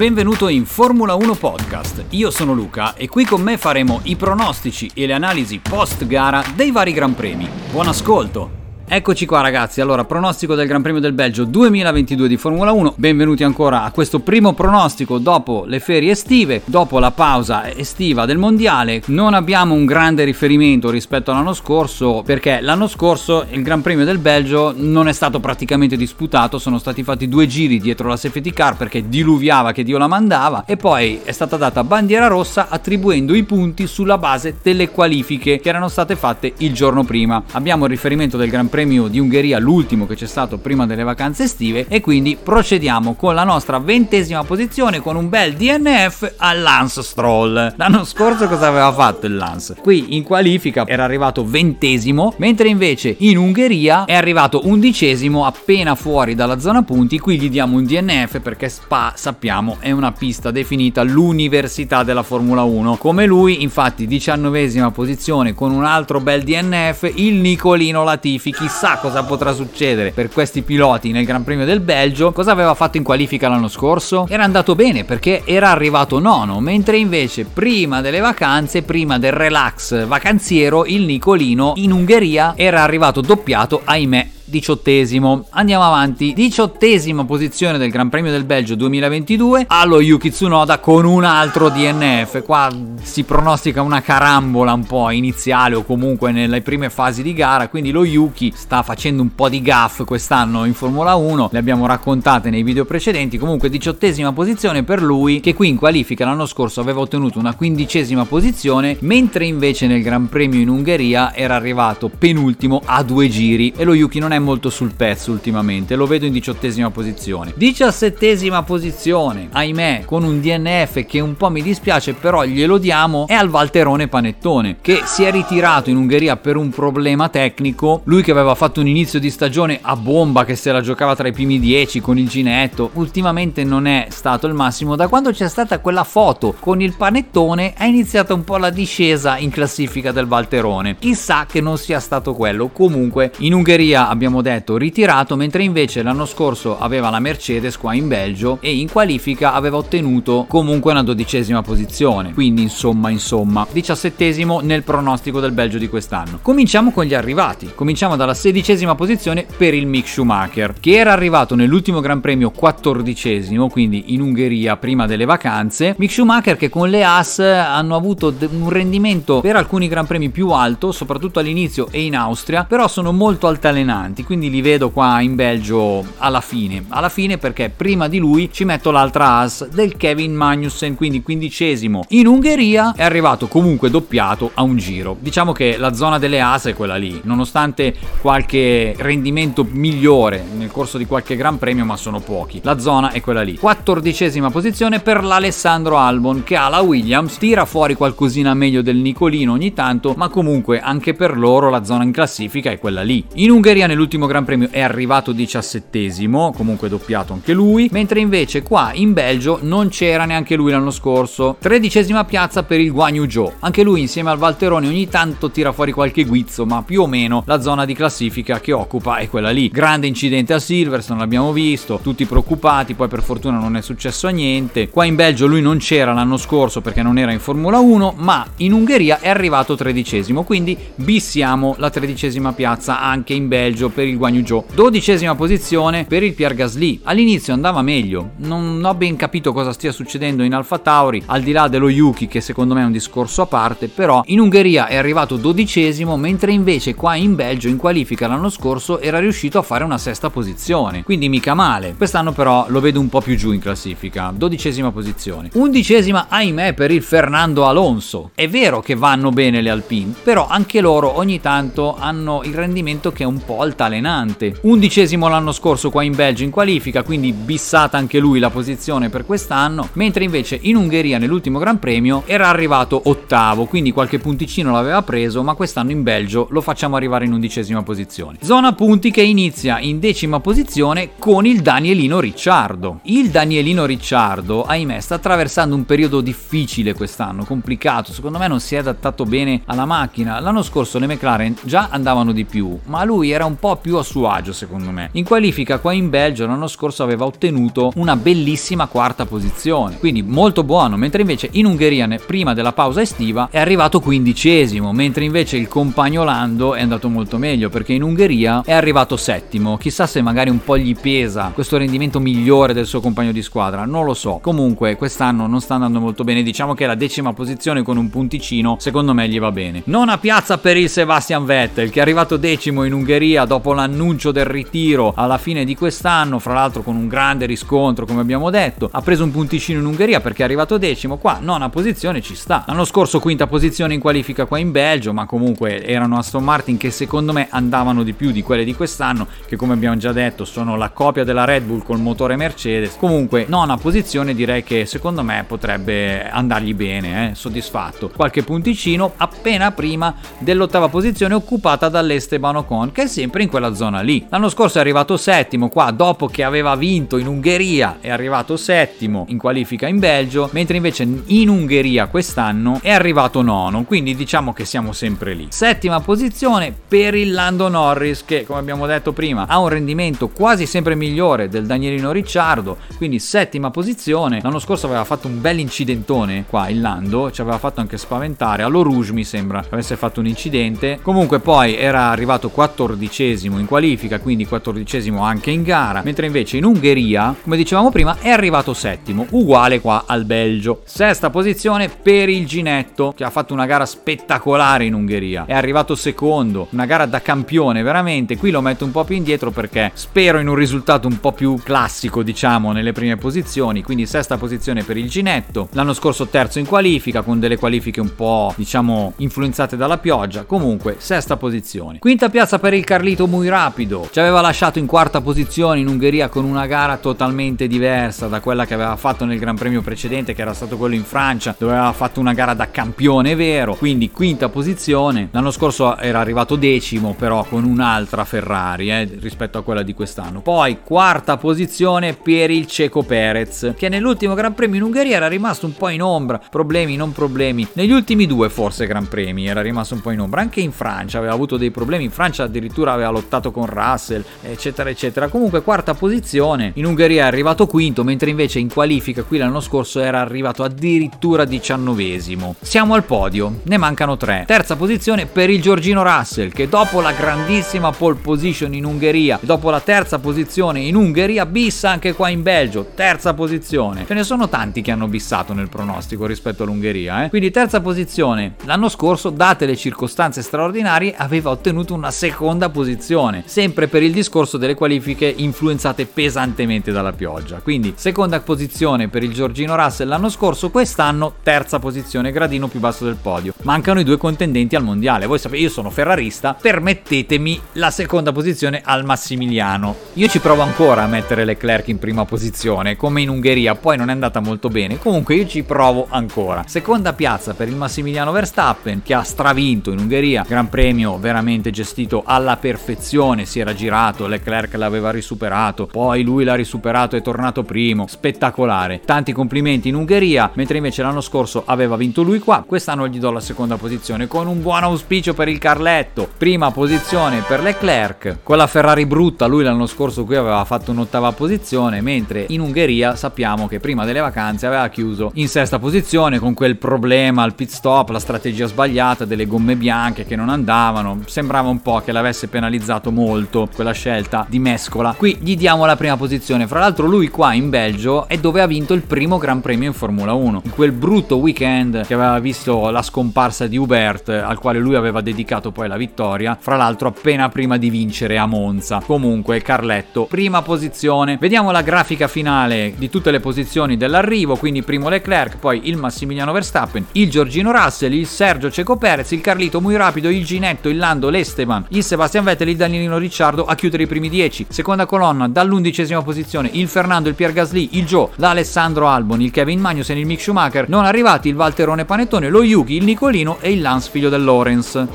benvenuto in Formula 1 Podcast. Io sono Luca e qui con me faremo i pronostici e le analisi post gara dei vari Gran Premi. Buon ascolto! Eccoci qua ragazzi, allora pronostico del Gran Premio del Belgio 2022 di Formula 1, benvenuti ancora a questo primo pronostico dopo le ferie estive, dopo la pausa estiva del mondiale, non abbiamo un grande riferimento rispetto all'anno scorso perché l'anno scorso il Gran Premio del Belgio non è stato praticamente disputato, sono stati fatti due giri dietro la safety car perché diluviava che Dio la mandava. E poi è stata data bandiera rossa attribuendo i punti sulla base delle qualifiche che erano state fatte il giorno prima. Abbiamo il riferimento del Gran Premio Premio di Ungheria, l'ultimo che c'è stato prima delle vacanze estive e quindi procediamo con la nostra ventesima posizione con un bel DNF al Lance Stroll. L'anno scorso cosa aveva fatto il Lance? Qui in qualifica era arrivato ventesimo, mentre invece in Ungheria è arrivato undicesimo appena fuori dalla zona punti, qui gli diamo un DNF perché Spa sappiamo è una pista definita l'università della Formula 1. Come lui, infatti, diciannovesima posizione con un altro bel DNF, il Nicolino Latifi. Chi chissà cosa potrà succedere per questi piloti nel Gran Premio del Belgio. Cosa aveva fatto in qualifica l'anno scorso? Era andato bene perché era arrivato nono, mentre invece prima delle vacanze, prima del relax vacanziero, il Nicolino in Ungheria era arrivato doppiato, ahimè, diciottesimo. Andiamo avanti, diciottesima posizione del Gran Premio del Belgio 2022 allo Yuki Tsunoda con un altro DNF. Qua si pronostica una carambola un po' iniziale o comunque nelle prime fasi di gara, quindi lo Yuki sta facendo un po' di gaff quest'anno in Formula 1, le abbiamo raccontate nei video precedenti, comunque diciottesima posizione per lui che qui in qualifica l'anno scorso aveva ottenuto una quindicesima posizione, mentre invece nel Gran Premio in Ungheria era arrivato penultimo a due giri. E lo Yuki non è molto sul pezzo ultimamente, lo vedo in diciottesima posizione. Diciassettesima posizione, ahimè, con un DNF che un po' mi dispiace, però glielo diamo, è al Valterone Panettone, che si è ritirato in Ungheria per un problema tecnico. Lui che aveva fatto un inizio di stagione a bomba, che se la giocava tra i primi dieci con il ginetto, ultimamente non è stato il massimo. Da quando c'è stata quella foto con il Panettone, è iniziata un po' la discesa in classifica del Valterone. Chissà che non sia stato quello. Comunque, in Ungheria abbiamo abbiamo detto ritirato, mentre invece l'anno scorso aveva la Mercedes qua in Belgio e in qualifica aveva ottenuto comunque una dodicesima posizione. Quindi insomma, insomma, diciassettesimo nel pronostico del Belgio di quest'anno. Cominciamo con gli arrivati. Cominciamo dalla sedicesima posizione per il Mick Schumacher, che era arrivato nell'ultimo Gran Premio quattordicesimo, quindi in Ungheria prima delle vacanze. Mick Schumacher che con le As hanno avuto un rendimento per alcuni Gran Premi più alto, soprattutto all'inizio e in Austria, però sono molto altalenanti avanti, quindi li vedo qua in Belgio alla fine. Alla fine perché prima di lui ci metto l'altra as del Kevin Magnussen, quindi quindicesimo. In Ungheria è arrivato comunque doppiato a un giro. Diciamo che la zona delle as è quella lì, nonostante qualche rendimento migliore nel corso di qualche gran premio, ma sono pochi. La zona è quella lì. Quattordicesima posizione per l'Alessandro Albon che ha la Williams, tira fuori qualcosina meglio del Nicolino ogni tanto, ma comunque anche per loro la zona in classifica è quella lì. In Ungheria nell'ultimo all'ultimo Gran Premio è arrivato diciassettesimo, comunque doppiato anche lui, mentre invece qua in Belgio non c'era neanche lui l'anno scorso. Tredicesima piazza per il Guanyu Zhou, anche lui insieme al Valterone ogni tanto tira fuori qualche guizzo, ma più o meno la zona di classifica che occupa è quella lì. Grande incidente a Silverstone, l'abbiamo visto, tutti preoccupati, poi per fortuna non è successo niente. Qua in Belgio lui non c'era l'anno scorso perché non era in Formula 1, ma in Ungheria è arrivato tredicesimo, quindi bissiamo la tredicesima piazza anche in Belgio per il Guanyuzhou. Dodicesima posizione per il Pierre Gasly. All'inizio andava meglio, non ho ben capito cosa stia succedendo in Alfa Tauri, al di là dello Yuki che secondo me è un discorso a parte, però in Ungheria è arrivato dodicesimo, mentre invece qua in Belgio in qualifica l'anno scorso era riuscito a fare una sesta posizione, quindi mica male. Quest'anno però lo vedo un po' più giù in classifica, dodicesima posizione. Undicesima, ahimè, per il Fernando Alonso. È vero che vanno bene le Alpine, però anche loro ogni tanto hanno il rendimento che è un po' altalenante altalenante. Undicesimo l'anno scorso qua in Belgio in qualifica, quindi bissata anche lui la posizione per quest'anno, mentre invece in Ungheria nell'ultimo Gran Premio era arrivato ottavo, quindi qualche punticino l'aveva preso, ma quest'anno in Belgio lo facciamo arrivare in undicesima posizione. Zona punti che inizia in decima posizione con il Danielino Ricciardo. Il Danielino Ricciardo, ahimè, sta attraversando un periodo difficile quest'anno, complicato, secondo me non si è adattato bene alla macchina. L'anno scorso le McLaren già andavano di più, ma lui era un po' po' più a suo agio secondo me. In qualifica qua in Belgio l'anno scorso aveva ottenuto una bellissima quarta posizione, quindi molto buono, mentre invece in Ungheria prima della pausa estiva è arrivato quindicesimo, mentre invece il compagno Lando è andato molto meglio perché in Ungheria è arrivato settimo, chissà se magari un po' gli pesa questo rendimento migliore del suo compagno di squadra, non lo so. Comunque quest'anno non sta andando molto bene, diciamo che la decima posizione con un punticino secondo me gli va bene. Nona piazza per il Sebastian Vettel che è arrivato decimo in Ungheria dopo l'annuncio del ritiro alla fine di quest'anno, fra l'altro con un grande riscontro come abbiamo detto, ha preso un punticino in Ungheria perché è arrivato decimo, qua nona posizione ci sta. L'anno scorso quinta posizione in qualifica qua in Belgio, ma comunque erano Aston Martin che secondo me andavano di più di quelle di quest'anno, che come abbiamo già detto sono la copia della Red Bull col motore Mercedes. Comunque nona posizione direi che secondo me potrebbe andargli bene, eh, soddisfatto. Qualche punticino appena prima dell'ottava posizione occupata dall'Esteban Ocon, che è sempre in quella zona lì. L'anno scorso è arrivato settimo qua, dopo che aveva vinto in Ungheria è arrivato settimo in qualifica in Belgio, mentre invece in Ungheria quest'anno è arrivato nono, quindi diciamo che siamo sempre lì. Settima posizione per il Lando Norris che come abbiamo detto prima ha un rendimento quasi sempre migliore del Danielino Ricciardo, quindi settima posizione. L'anno scorso aveva fatto un bel incidentone qua il Lando, ci aveva fatto anche spaventare, allo Rouge mi sembra avesse fatto un incidente. Comunque poi era arrivato quattordicesimo in qualifica, quindi quattordicesimo anche in gara, mentre invece in Ungheria, come dicevamo prima, è arrivato settimo, uguale qua al Belgio. Sesta posizione per il Ginetto che ha fatto una gara spettacolare in Ungheria, è arrivato secondo, una gara da campione veramente, qui lo metto un po' più indietro perché spero in un risultato un po' più classico diciamo nelle prime posizioni, quindi sesta posizione per il Ginetto, l'anno scorso terzo in qualifica con delle qualifiche un po' diciamo influenzate dalla pioggia, comunque sesta posizione. Quinta piazza per il Carlito muy rapido, ci aveva lasciato in quarta posizione in Ungheria con una gara totalmente diversa da quella che aveva fatto nel Gran Premio precedente che era stato quello in Francia dove aveva fatto una gara da campione vero, quindi quinta posizione, l'anno scorso era arrivato decimo però con un'altra Ferrari eh, rispetto a quella di quest'anno. Poi quarta posizione per il Ceco Perez che nell'ultimo Gran Premio in Ungheria era rimasto un po' in ombra, problemi non problemi, negli ultimi due forse Gran Premi era rimasto un po' in ombra, anche in Francia aveva avuto dei problemi, in Francia addirittura aveva lottato con Russell eccetera eccetera, comunque quarta posizione, in Ungheria è arrivato quinto mentre invece in qualifica qui l'anno scorso era arrivato addirittura diciannovesimo. Siamo al podio, ne mancano tre. Terza posizione per il Giorgino Russell che dopo la grandissima pole position in Ungheria, dopo la terza posizione in Ungheria, bissa anche qua in Belgio, terza posizione. Ce ne sono tanti che hanno bissato nel pronostico rispetto all'Ungheria, eh? quindi terza posizione. L'anno scorso, date le circostanze straordinarie, aveva ottenuto una seconda posizione, sempre per il discorso delle qualifiche influenzate pesantemente dalla pioggia. Quindi seconda posizione per il Giorgino Russell l'anno scorso, quest'anno terza posizione, gradino più basso del podio. Mancano i due contendenti al mondiale. Voi sapete, io sono ferrarista, permettetemi la seconda posizione al Massimiliano. Io ci provo ancora a mettere Leclerc in prima posizione, come in Ungheria, poi non è andata molto bene. Comunque io ci provo ancora. Seconda piazza per il Massimiliano Verstappen, che ha stravinto in Ungheria, Gran Premio veramente gestito alla perfezione, si era girato, Leclerc l'aveva risuperato, poi lui l'ha risuperato e è tornato primo, spettacolare. Tanti complimenti in Ungheria, mentre invece l'anno scorso aveva vinto lui qua, quest'anno gli do la seconda posizione con un buon auspicio per il Carletto. Prima posizione per Leclerc, con la Ferrari brutta, lui l'anno scorso qui aveva fatto un'ottava posizione, mentre in Ungheria sappiamo che prima delle vacanze aveva chiuso in sesta posizione con quel problema al pit stop, la strategia sbagliata delle gomme bianche che non andavano, sembrava un po' che l'avesse penalizzato molto quella scelta di mescola. Qui gli diamo la prima posizione, fra l'altro lui qua in Belgio è dove ha vinto il primo Gran Premio in Formula 1, in quel brutto weekend che aveva visto la scomparsa di Hubert, al quale lui aveva dedicato poi la vittoria, fra l'altro appena prima di vincere a Monza. Comunque Carletto, prima posizione. Vediamo la grafica finale di tutte le posizioni dell'arrivo, quindi primo Leclerc, poi il Massimiliano Verstappen, il Giorgino Russell, il Sergio Ceco Perez, il Carlito muy rapido, il Ginetto, il Lando, l'Esteban, il Sebastian Vettel, il Danielino Ricciardo a chiudere i primi 10. Seconda colonna dall'undicesima posizione il Fernando, il Pier Gasly, il Joe, l'Alessandro Albon, il Kevin Magnussen, il Mick Schumacher, non arrivati il Valterone Panettone, lo Yuki, il Nicolino e il Lance figlio del Lorenz.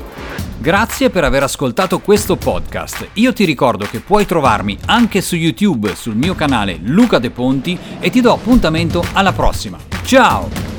Grazie per aver ascoltato questo podcast. Io ti ricordo che puoi trovarmi anche su YouTube sul mio canale Luca De Ponti e ti do appuntamento alla prossima. Ciao!